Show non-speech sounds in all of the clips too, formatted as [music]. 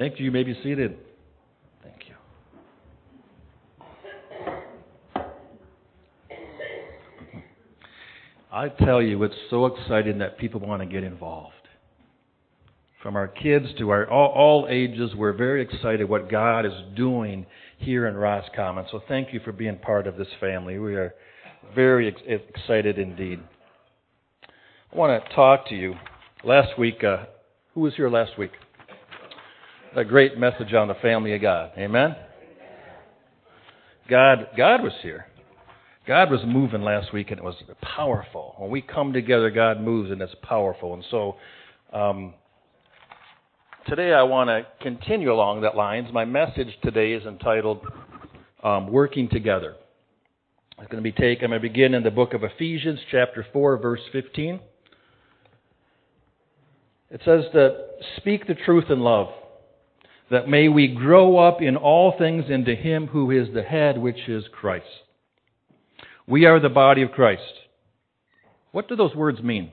Thank you. You may be seated. Thank you. I tell you, it's so exciting that people want to get involved. From our kids to our all, all ages, we're very excited what God is doing here in Roscommon. So thank you for being part of this family. We are very ex- excited indeed. I want to talk to you. Last week, uh, who was here last week? A great message on the family of God. Amen. God, God was here. God was moving last week, and it was powerful. When we come together, God moves, and it's powerful. And so, um, today I want to continue along that lines. My message today is entitled um, "Working Together." It's going to be taken. I'm going to begin in the book of Ephesians, chapter four, verse fifteen. It says that speak the truth in love, that may we grow up in all things into Him who is the head, which is Christ. We are the body of Christ. What do those words mean?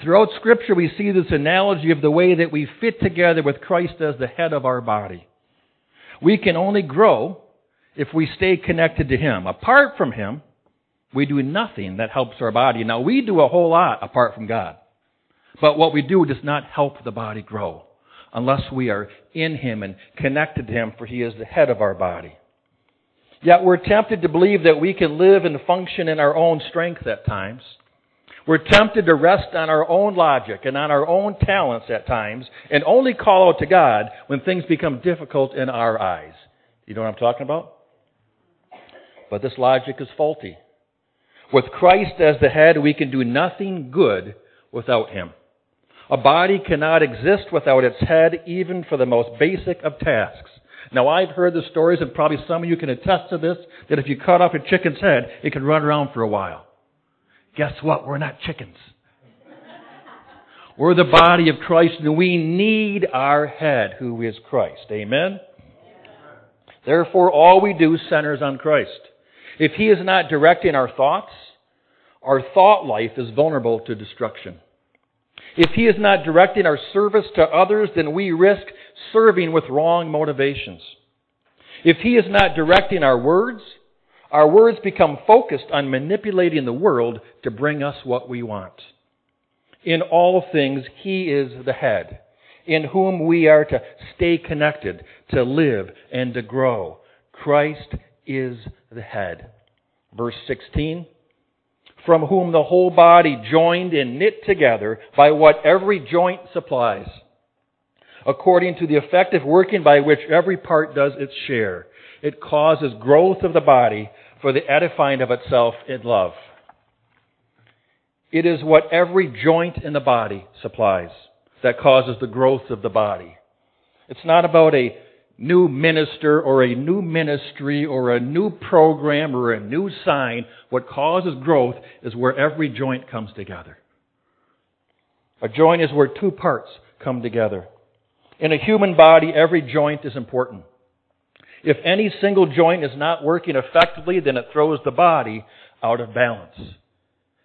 Throughout Scripture, we see this analogy of the way that we fit together with Christ as the head of our body. We can only grow if we stay connected to Him. Apart from Him, we do nothing that helps our body. Now, we do a whole lot apart from God. But what we do does not help the body grow unless we are in Him and connected to Him, for He is the head of our body. Yet we're tempted to believe that we can live and function in our own strength at times. We're tempted to rest on our own logic and on our own talents at times and only call out to God when things become difficult in our eyes. You know what I'm talking about? But this logic is faulty. With Christ as the head, we can do nothing good without Him. A body cannot exist without its head, even for the most basic of tasks. Now, I've heard the stories, and probably some of you can attest to this, that if you cut off a chicken's head, it can run around for a while. Guess what? We're not chickens. We're the body of Christ, and we need our head, who is Christ. Amen? Therefore, all we do centers on Christ. If He is not directing our thoughts, our thought life is vulnerable to destruction. If He is not directing our service to others, then we risk serving with wrong motivations. If He is not directing our words, our words become focused on manipulating the world to bring us what we want. In all things, He is the head, in whom we are to stay connected, to live, and to grow. Christ is the head. Verse 16 from whom the whole body joined and knit together by what every joint supplies, according to the effective working by which every part does its share. It causes growth of the body for the edifying of itself in love. It is what every joint in the body supplies that causes the growth of the body. It's not about a new minister or a new ministry or a new program or a new sign. What causes growth is where every joint comes together. A joint is where two parts come together. In a human body, every joint is important. If any single joint is not working effectively, then it throws the body out of balance.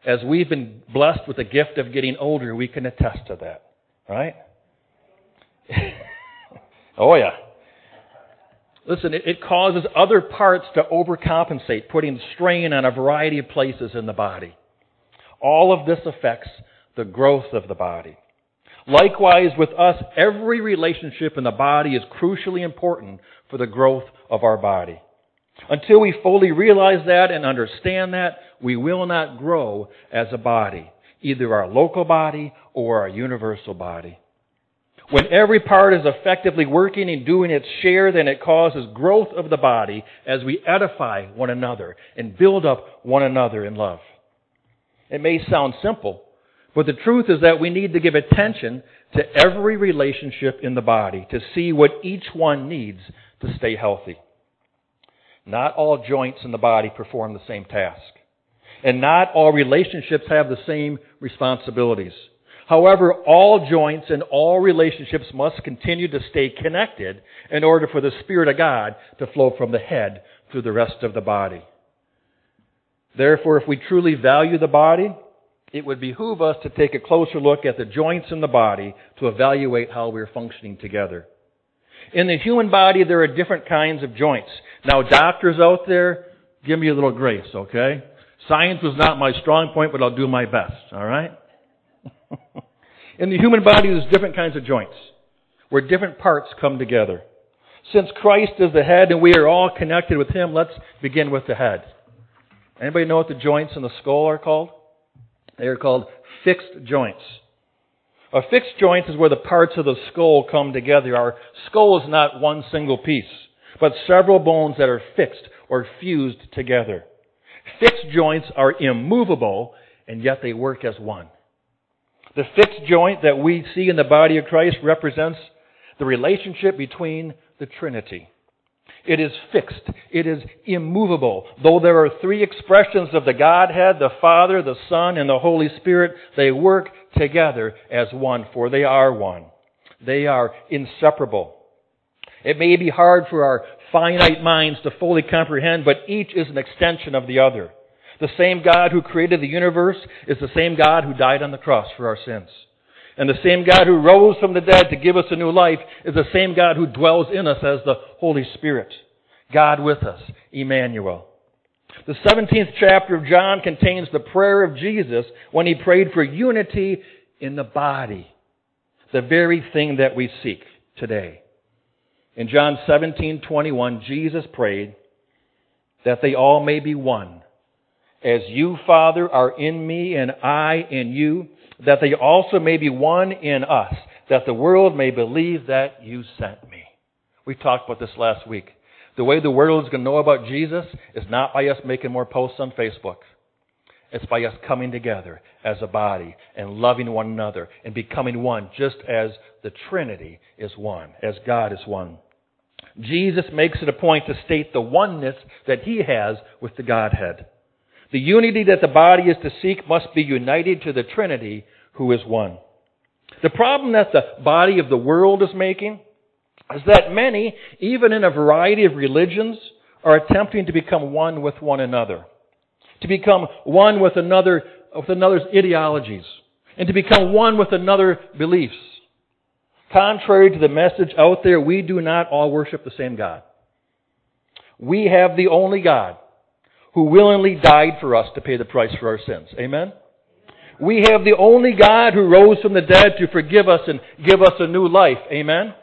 As we've been blessed with the gift of getting older, we can attest to that. Right? [laughs] oh yeah. Listen, it, causes other parts to overcompensate, putting strain on a variety of places in the body. All of this affects the growth of the body. Likewise, with us, every relationship in the body is crucially important for the growth of our body. Until we fully realize that and understand that, we will not grow as a body, either our local body or our universal body. When every part is effectively working and doing its share, then it causes growth of the body as we edify one another and build up one another in love. It may sound simple, but the truth is that we need to give attention to every relationship in the body to see what each one needs to stay healthy. Not all joints in the body perform the same task. And not all relationships have the same responsibilities. However, all joints and all relationships must continue to stay connected in order for the Spirit of God to flow from the head through the rest of the body. Therefore, if we truly value the body, it would behoove us to take a closer look at the joints in the body to evaluate how we're functioning together. In the human body, there are different kinds of joints. Now, doctors out there, give me a little grace, okay? Science was not my strong point, but I'll do my best, alright? In the human body, there's different kinds of joints where different parts come together. Since Christ is the head and we are all connected with Him, let's begin with the head. Anybody know what the joints in the skull are called? They are called fixed joints. A fixed joint is where the parts of the skull come together. Our skull is not one single piece, but several bones that are fixed or fused together. Fixed joints are immovable, and yet they work as one. The fixed joint that we see in the body of Christ represents the relationship between the Trinity. It is fixed. It is immovable. Though there are three expressions of the Godhead, the Father, the Son, and the Holy Spirit, they work together as one, for they are one. They are inseparable. It may be hard for our finite minds to fully comprehend, but each is an extension of the other. The same God who created the universe is the same God who died on the cross for our sins. And the same God who rose from the dead to give us a new life is the same God who dwells in us as the Holy Spirit. God with us, Emmanuel. The 17th chapter of John contains the prayer of Jesus when he prayed for unity in the body. The very thing that we seek today. In John 17:21, Jesus prayed that they all may be one. As you, Father, are in me and I in you, that they also may be one in us, that the world may believe that you sent me. We talked about this last week. The way the world is going to know about Jesus is not by us making more posts on Facebook. It's by us coming together as a body and loving one another and becoming one, just as the Trinity is one, as God is one. Jesus makes it a point to state the oneness that he has with the Godhead. The unity that the body is to seek must be united to the Trinity who is one. The problem that the body of the world is making is that many, even in a variety of religions, are attempting to become one with one another. To become one with another, with another's ideologies. And to become one with another beliefs. Contrary to the message out there, we do not all worship the same God. We have the only God who willingly died for us to pay the price for our sins. Amen? We have the only God who rose from the dead to forgive us and give us a new life. Amen?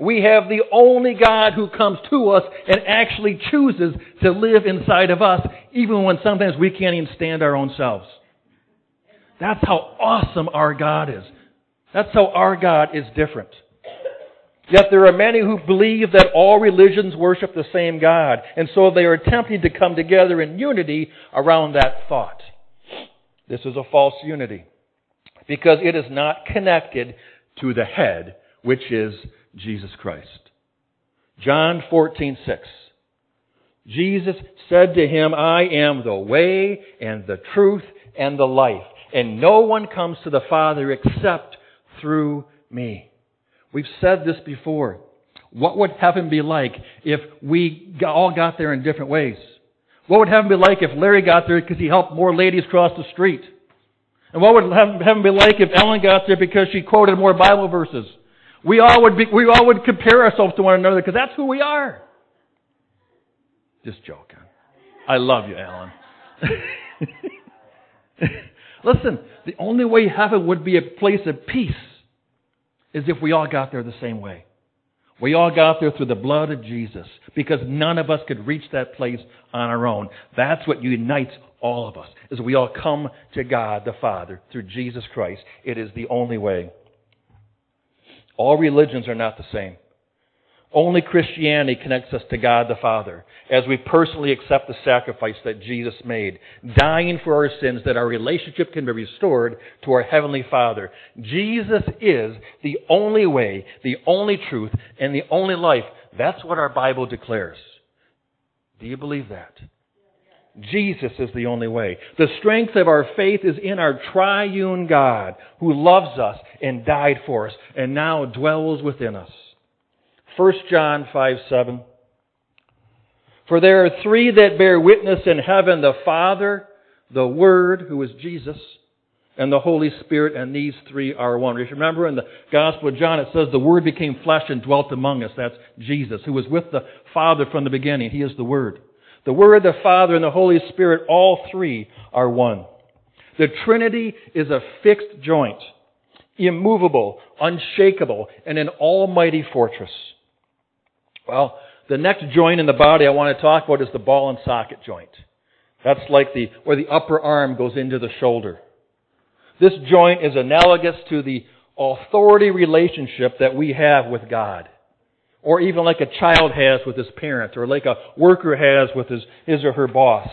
We have the only God who comes to us and actually chooses to live inside of us, even when sometimes we can't even stand our own selves. That's how awesome our God is. That's how our God is different. Yet there are many who believe that all religions worship the same God, and so they are attempting to come together in unity around that thought. This is a false unity because it is not connected to the head, which is Jesus Christ. John 14:6. Jesus said to him, I am the way and the truth and the life, and no one comes to the Father except through me. We've said this before. What would heaven be like if we all got there in different ways? What would heaven be like if Larry got there because he helped more ladies cross the street? And what would heaven be like if Ellen got there because she quoted more Bible verses? We all would be, we all would compare ourselves to one another because that's who we are. Just joking. I love you, Alan. [laughs] Listen, the only way heaven would be a place of peace is if we all got there the same way. We all got there through the blood of Jesus because none of us could reach that place on our own. That's what unites all of us, is we all come to God the Father through Jesus Christ. It is the only way. All religions are not the same. Only Christianity connects us to God the Father as we personally accept the sacrifice that Jesus made, dying for our sins that our relationship can be restored to our Heavenly Father. Jesus is the only way, the only truth, and the only life. That's what our Bible declares. Do you believe that? Jesus is the only way. The strength of our faith is in our triune God who loves us and died for us and now dwells within us. 1 John 5 7. For there are three that bear witness in heaven the Father, the Word, who is Jesus, and the Holy Spirit, and these three are one. If you remember in the Gospel of John, it says the Word became flesh and dwelt among us. That's Jesus, who was with the Father from the beginning. He is the Word. The Word, the Father, and the Holy Spirit, all three are one. The Trinity is a fixed joint, immovable, unshakable, and an almighty fortress. Well, the next joint in the body I want to talk about is the ball and socket joint. That's like the, where the upper arm goes into the shoulder. This joint is analogous to the authority relationship that we have with God. Or even like a child has with his parent, or like a worker has with his, his or her boss.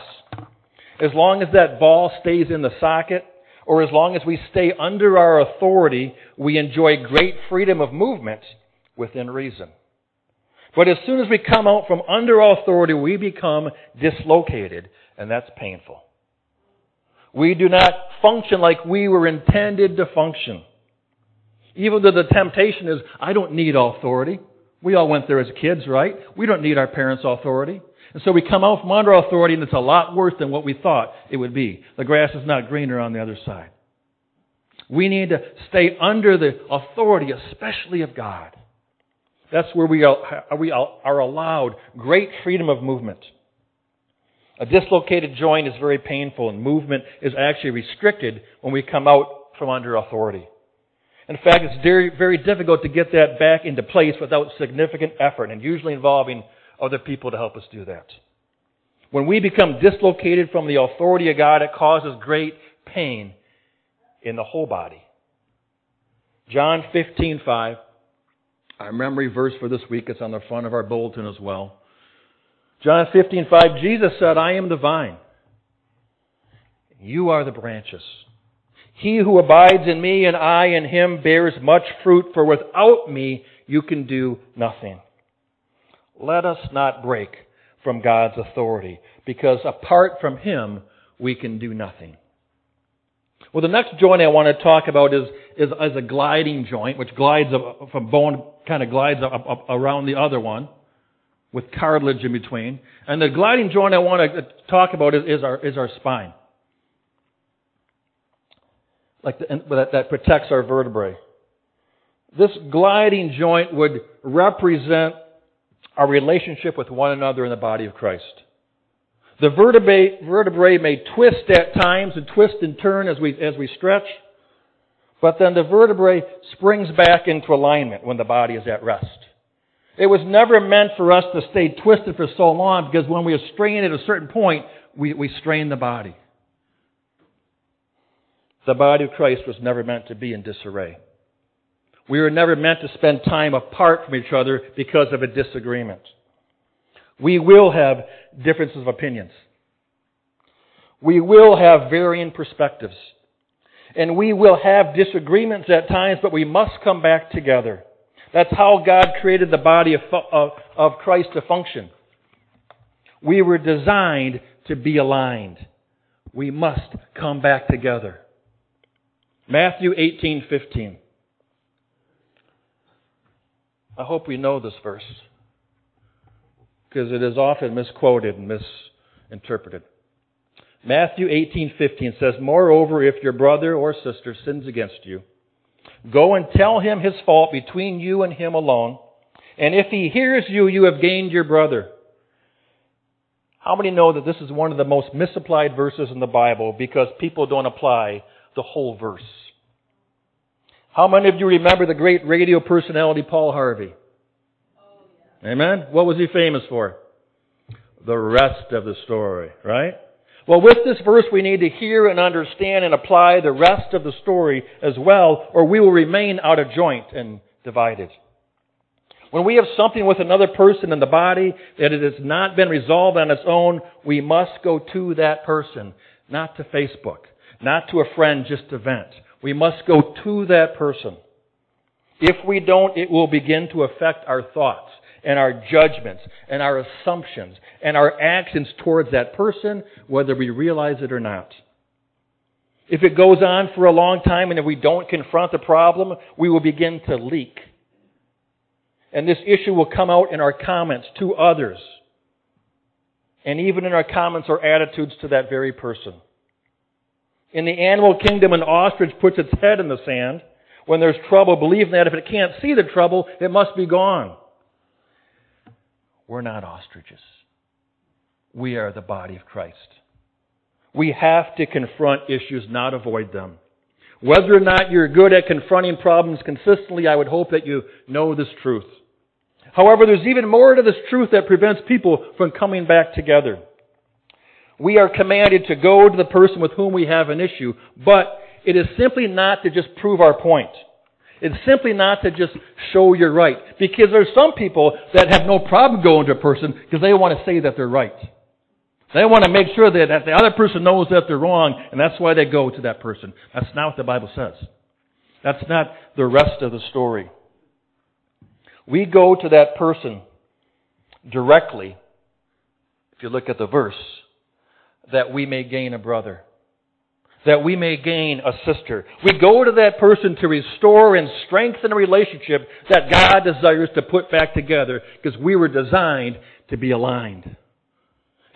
As long as that ball stays in the socket, or as long as we stay under our authority, we enjoy great freedom of movement within reason. But as soon as we come out from under authority, we become dislocated, and that's painful. We do not function like we were intended to function. Even though the temptation is, I don't need authority. We all went there as kids, right? We don't need our parents' authority. And so we come out from under authority and it's a lot worse than what we thought it would be. The grass is not greener on the other side. We need to stay under the authority, especially of God. That's where we are, we are allowed great freedom of movement. A dislocated joint is very painful and movement is actually restricted when we come out from under authority. In fact, it's very, very difficult to get that back into place without significant effort and usually involving other people to help us do that. When we become dislocated from the authority of God, it causes great pain in the whole body. John 15:5 our memory verse for this week is on the front of our bulletin as well. John 15:5 Jesus said, "I am the vine. You are the branches. He who abides in me and I in him bears much fruit, for without me you can do nothing." Let us not break from God's authority, because apart from him we can do nothing. Well, the next joint I want to talk about is, is, is a gliding joint, which glides from bone, kind of glides up, up around the other one with cartilage in between. And the gliding joint I want to talk about is, is our, is our spine. Like the, that, that protects our vertebrae. This gliding joint would represent our relationship with one another in the body of Christ. The vertebrae, vertebrae may twist at times and twist and turn as we, as we stretch, but then the vertebrae springs back into alignment when the body is at rest. It was never meant for us to stay twisted for so long because when we are strained at a certain point, we, we strain the body. The body of Christ was never meant to be in disarray. We were never meant to spend time apart from each other because of a disagreement. We will have differences of opinions. We will have varying perspectives. And we will have disagreements at times, but we must come back together. That's how God created the body of, of, of Christ to function. We were designed to be aligned. We must come back together. Matthew 18:15. I hope we know this verse because it is often misquoted and misinterpreted. Matthew 18:15 says, "Moreover, if your brother or sister sins against you, go and tell him his fault between you and him alone, and if he hears you, you have gained your brother." How many know that this is one of the most misapplied verses in the Bible because people don't apply the whole verse? How many of you remember the great radio personality Paul Harvey? Oh, Amen? What was he famous for? The rest of the story, right? Well, with this verse, we need to hear and understand and apply the rest of the story as well, or we will remain out of joint and divided. When we have something with another person in the body that it has not been resolved on its own, we must go to that person, not to Facebook, not to a friend just to vent. We must go to that person. If we don't, it will begin to affect our thoughts and our judgments and our assumptions and our actions towards that person, whether we realize it or not. If it goes on for a long time and if we don't confront the problem, we will begin to leak. And this issue will come out in our comments to others. And even in our comments or attitudes to that very person. In the animal kingdom, an ostrich puts its head in the sand when there's trouble, believing that if it can't see the trouble, it must be gone. We're not ostriches. We are the body of Christ. We have to confront issues, not avoid them. Whether or not you're good at confronting problems consistently, I would hope that you know this truth. However, there's even more to this truth that prevents people from coming back together. We are commanded to go to the person with whom we have an issue, but it is simply not to just prove our point. It's simply not to just show you're right. Because there's some people that have no problem going to a person because they want to say that they're right. They want to make sure that, that the other person knows that they're wrong, and that's why they go to that person. That's not what the Bible says. That's not the rest of the story. We go to that person directly, if you look at the verse, that we may gain a brother that we may gain a sister. We go to that person to restore and strengthen a relationship that God desires to put back together because we were designed to be aligned.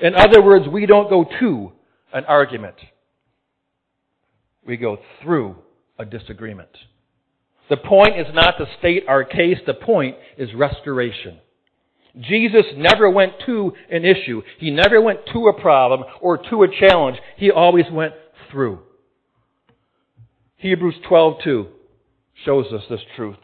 In other words, we don't go to an argument. We go through a disagreement. The point is not to state our case, the point is restoration. Jesus never went to an issue. He never went to a problem or to a challenge. He always went through. Hebrews 12:2 shows us this truth.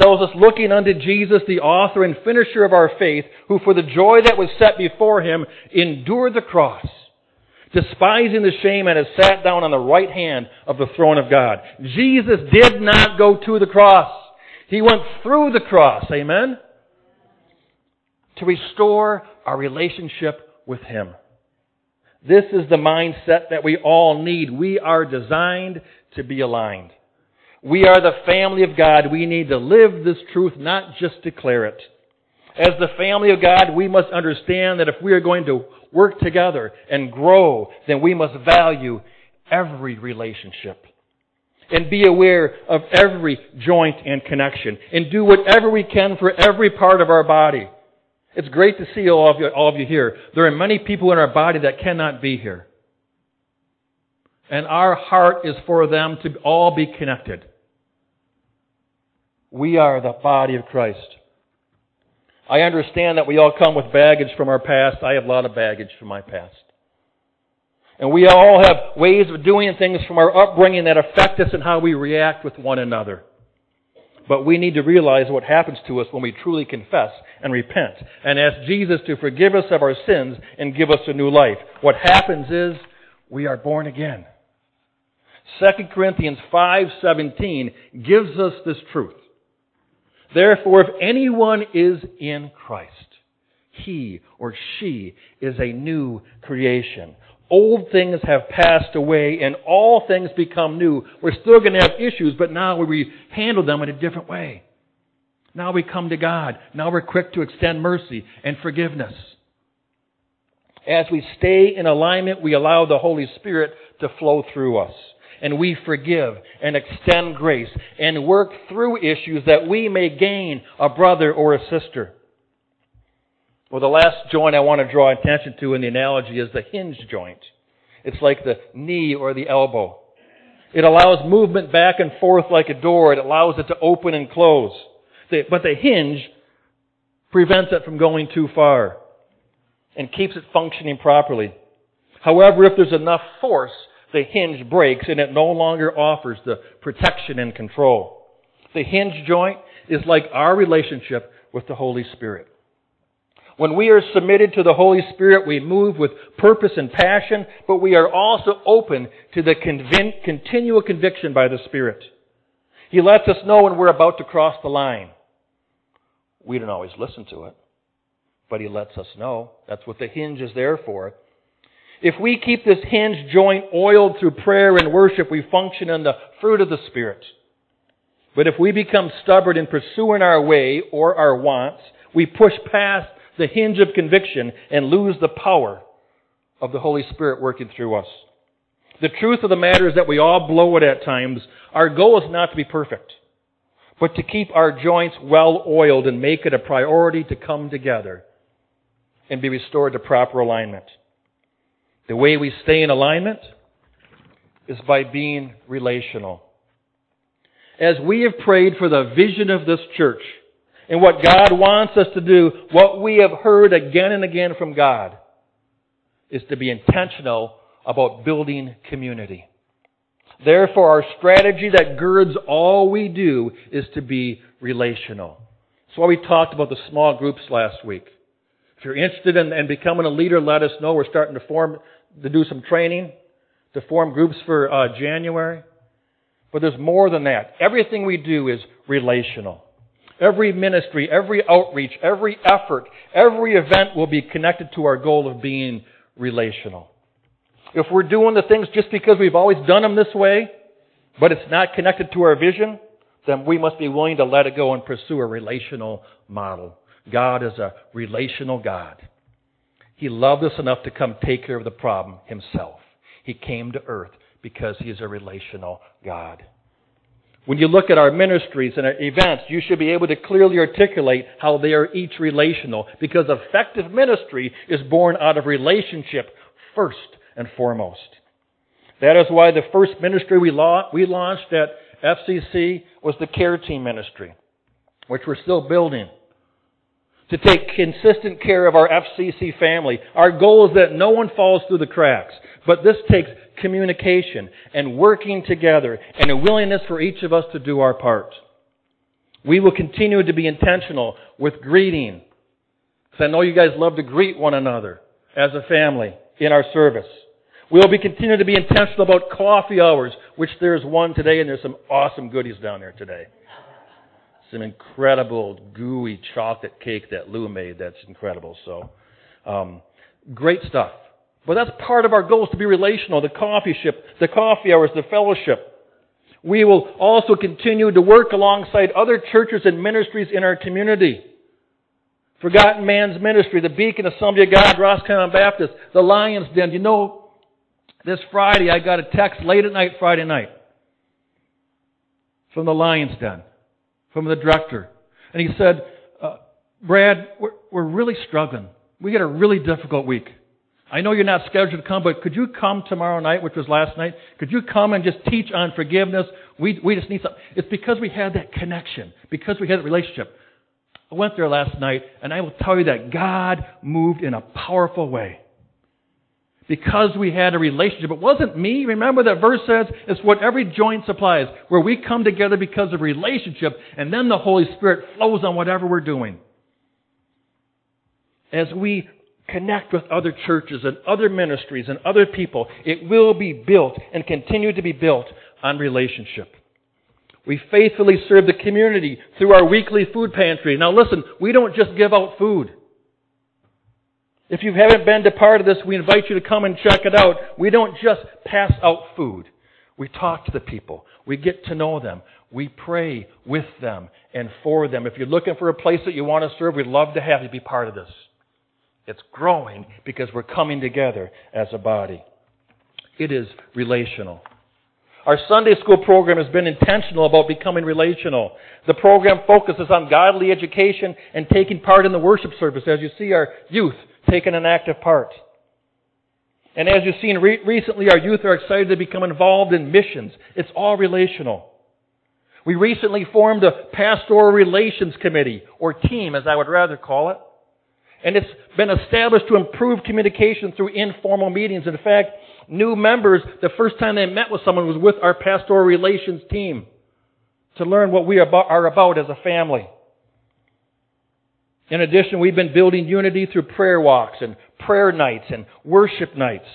Tells us looking unto Jesus, the author and finisher of our faith, who for the joy that was set before him endured the cross, despising the shame and has sat down on the right hand of the throne of God. Jesus did not go to the cross. He went through the cross. Amen? To restore our relationship with Him. This is the mindset that we all need. We are designed to be aligned. We are the family of God. We need to live this truth, not just declare it. As the family of God, we must understand that if we are going to work together and grow, then we must value every relationship and be aware of every joint and connection and do whatever we can for every part of our body. It's great to see all of you, all of you here. There are many people in our body that cannot be here. And our heart is for them to all be connected. We are the body of Christ. I understand that we all come with baggage from our past. I have a lot of baggage from my past. And we all have ways of doing things from our upbringing that affect us and how we react with one another. But we need to realize what happens to us when we truly confess and repent and ask Jesus to forgive us of our sins and give us a new life. What happens is we are born again. 2 Corinthians 5:17 gives us this truth. Therefore, if anyone is in Christ, he or she is a new creation. Old things have passed away and all things become new. We're still going to have issues, but now we handle them in a different way. Now we come to God. Now we're quick to extend mercy and forgiveness. As we stay in alignment, we allow the Holy Spirit to flow through us. And we forgive and extend grace and work through issues that we may gain a brother or a sister. Well, the last joint I want to draw attention to in the analogy is the hinge joint. It's like the knee or the elbow. It allows movement back and forth like a door. It allows it to open and close. But the hinge prevents it from going too far and keeps it functioning properly. However, if there's enough force, the hinge breaks and it no longer offers the protection and control. The hinge joint is like our relationship with the Holy Spirit. When we are submitted to the Holy Spirit, we move with purpose and passion, but we are also open to the convin- continual conviction by the Spirit. He lets us know when we're about to cross the line. We don't always listen to it, but He lets us know. That's what the hinge is there for. If we keep this hinge joint oiled through prayer and worship, we function in the fruit of the Spirit. But if we become stubborn in pursuing our way or our wants, we push past the hinge of conviction and lose the power of the Holy Spirit working through us. The truth of the matter is that we all blow it at times. Our goal is not to be perfect, but to keep our joints well oiled and make it a priority to come together and be restored to proper alignment. The way we stay in alignment is by being relational. As we have prayed for the vision of this church and what God wants us to do, what we have heard again and again from God is to be intentional about building community. Therefore, our strategy that girds all we do is to be relational. That's why we talked about the small groups last week. If you're interested in, in becoming a leader, let us know. We're starting to form, to do some training, to form groups for uh, January. But there's more than that. Everything we do is relational. Every ministry, every outreach, every effort, every event will be connected to our goal of being relational. If we're doing the things just because we've always done them this way, but it's not connected to our vision, then we must be willing to let it go and pursue a relational model. God is a relational God. He loved us enough to come take care of the problem himself. He came to earth because he is a relational God. When you look at our ministries and our events, you should be able to clearly articulate how they are each relational because effective ministry is born out of relationship first and foremost. That is why the first ministry we launched at FCC was the care team ministry, which we're still building. To take consistent care of our FCC family. Our goal is that no one falls through the cracks. But this takes communication and working together and a willingness for each of us to do our part. We will continue to be intentional with greeting. Because I know you guys love to greet one another as a family in our service. We'll be continuing to be intentional about coffee hours, which there's one today and there's some awesome goodies down there today. Some incredible gooey chocolate cake that Lou made that's incredible. So, um, great stuff. But that's part of our goals to be relational, the coffee ship, the coffee hours, the fellowship. We will also continue to work alongside other churches and ministries in our community. Forgotten Man's Ministry, the Beacon Assembly of God, Roscommon Baptist, the Lion's Den. You know, this Friday I got a text late at night, Friday night, from the Lion's Den, from the director. And he said, uh, Brad, we're, we're really struggling. We get a really difficult week. I know you're not scheduled to come, but could you come tomorrow night, which was last night? Could you come and just teach on forgiveness? We, we just need something. It's because we had that connection, because we had that relationship. I went there last night, and I will tell you that God moved in a powerful way. Because we had a relationship. It wasn't me. Remember that verse says it's what every joint supplies, where we come together because of relationship, and then the Holy Spirit flows on whatever we're doing. As we connect with other churches and other ministries and other people, it will be built and continue to be built on relationship. We faithfully serve the community through our weekly food pantry. Now listen, we don't just give out food. If you haven't been to part of this, we invite you to come and check it out. We don't just pass out food. We talk to the people. We get to know them. We pray with them and for them. If you're looking for a place that you want to serve, we'd love to have you be part of this. It's growing because we're coming together as a body. It is relational. Our Sunday school program has been intentional about becoming relational. The program focuses on godly education and taking part in the worship service as you see our youth taking an active part. And as you've seen re- recently, our youth are excited to become involved in missions. It's all relational. We recently formed a pastoral relations committee, or team as I would rather call it. And it's been established to improve communication through informal meetings. In fact, new members, the first time they met with someone was with our pastoral relations team to learn what we are about as a family. In addition, we've been building unity through prayer walks and prayer nights and worship nights.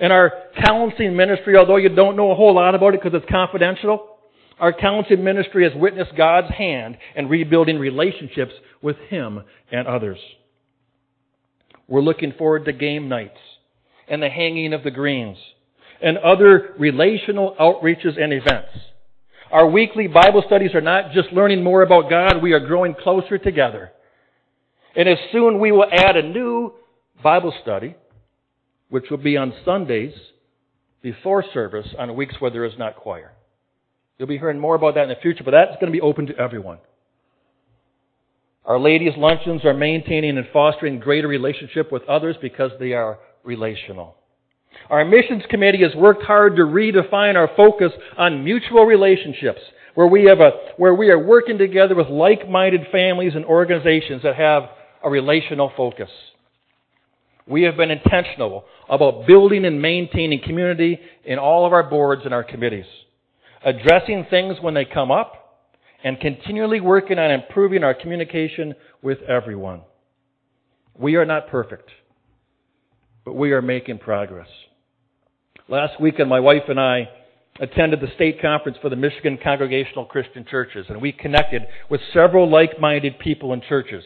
And our counseling ministry, although you don't know a whole lot about it because it's confidential, our counseling ministry has witnessed God's hand in rebuilding relationships with Him and others. We're looking forward to game nights and the hanging of the greens and other relational outreaches and events. Our weekly Bible studies are not just learning more about God, we are growing closer together. And as soon we will add a new Bible study, which will be on Sundays before service on weeks where there is not choir. You'll be hearing more about that in the future, but that's going to be open to everyone. Our ladies' luncheons are maintaining and fostering greater relationship with others because they are relational. Our missions committee has worked hard to redefine our focus on mutual relationships, where we have a, where we are working together with like-minded families and organizations that have a relational focus. We have been intentional about building and maintaining community in all of our boards and our committees, addressing things when they come up, and continually working on improving our communication with everyone. We are not perfect, but we are making progress. Last weekend, my wife and I attended the state conference for the Michigan Congregational Christian Churches, and we connected with several like-minded people in churches.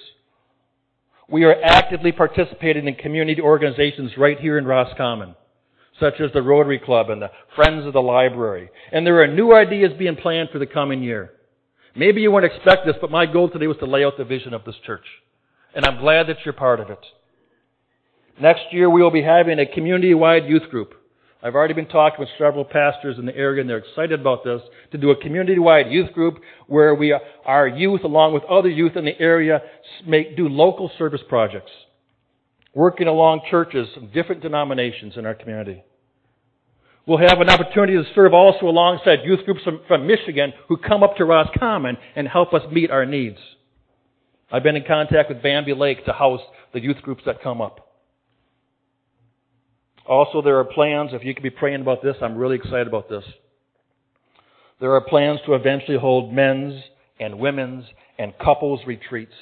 We are actively participating in community organizations right here in Roscommon, such as the Rotary Club and the Friends of the Library. And there are new ideas being planned for the coming year. Maybe you wouldn't expect this, but my goal today was to lay out the vision of this church. And I'm glad that you're part of it. Next year we will be having a community-wide youth group. I've already been talking with several pastors in the area and they're excited about this to do a community-wide youth group where we, our youth along with other youth in the area make, do local service projects. Working along churches of different denominations in our community. We'll have an opportunity to serve also alongside youth groups from, from Michigan who come up to Roscommon and help us meet our needs. I've been in contact with Bambi Lake to house the youth groups that come up. Also, there are plans, if you could be praying about this, I'm really excited about this. There are plans to eventually hold men's and women's and couples retreats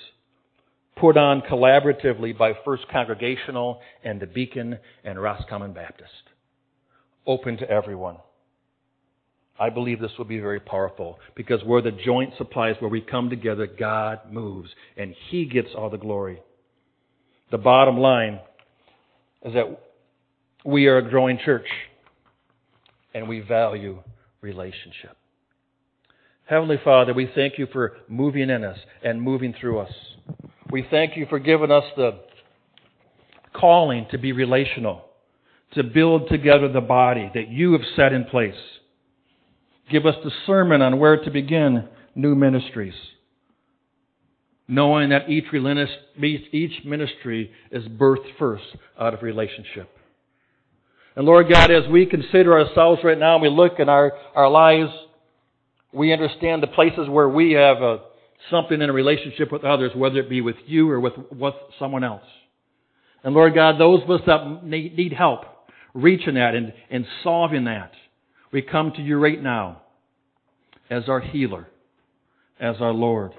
put on collaboratively by First Congregational and the Beacon and Roscommon Baptist open to everyone. I believe this will be very powerful because where the joint supplies, where we come together, God moves and He gets all the glory. The bottom line is that we are a growing church and we value relationship. Heavenly Father, we thank you for moving in us and moving through us. We thank you for giving us the calling to be relational to build together the body that you have set in place. Give us discernment on where to begin new ministries. Knowing that each, each ministry is birthed first out of relationship. And Lord God, as we consider ourselves right now and we look in our, our lives, we understand the places where we have a, something in a relationship with others, whether it be with you or with, with someone else. And Lord God, those of us that need help, reaching that and, and solving that. We come to you right now as our healer, as our Lord.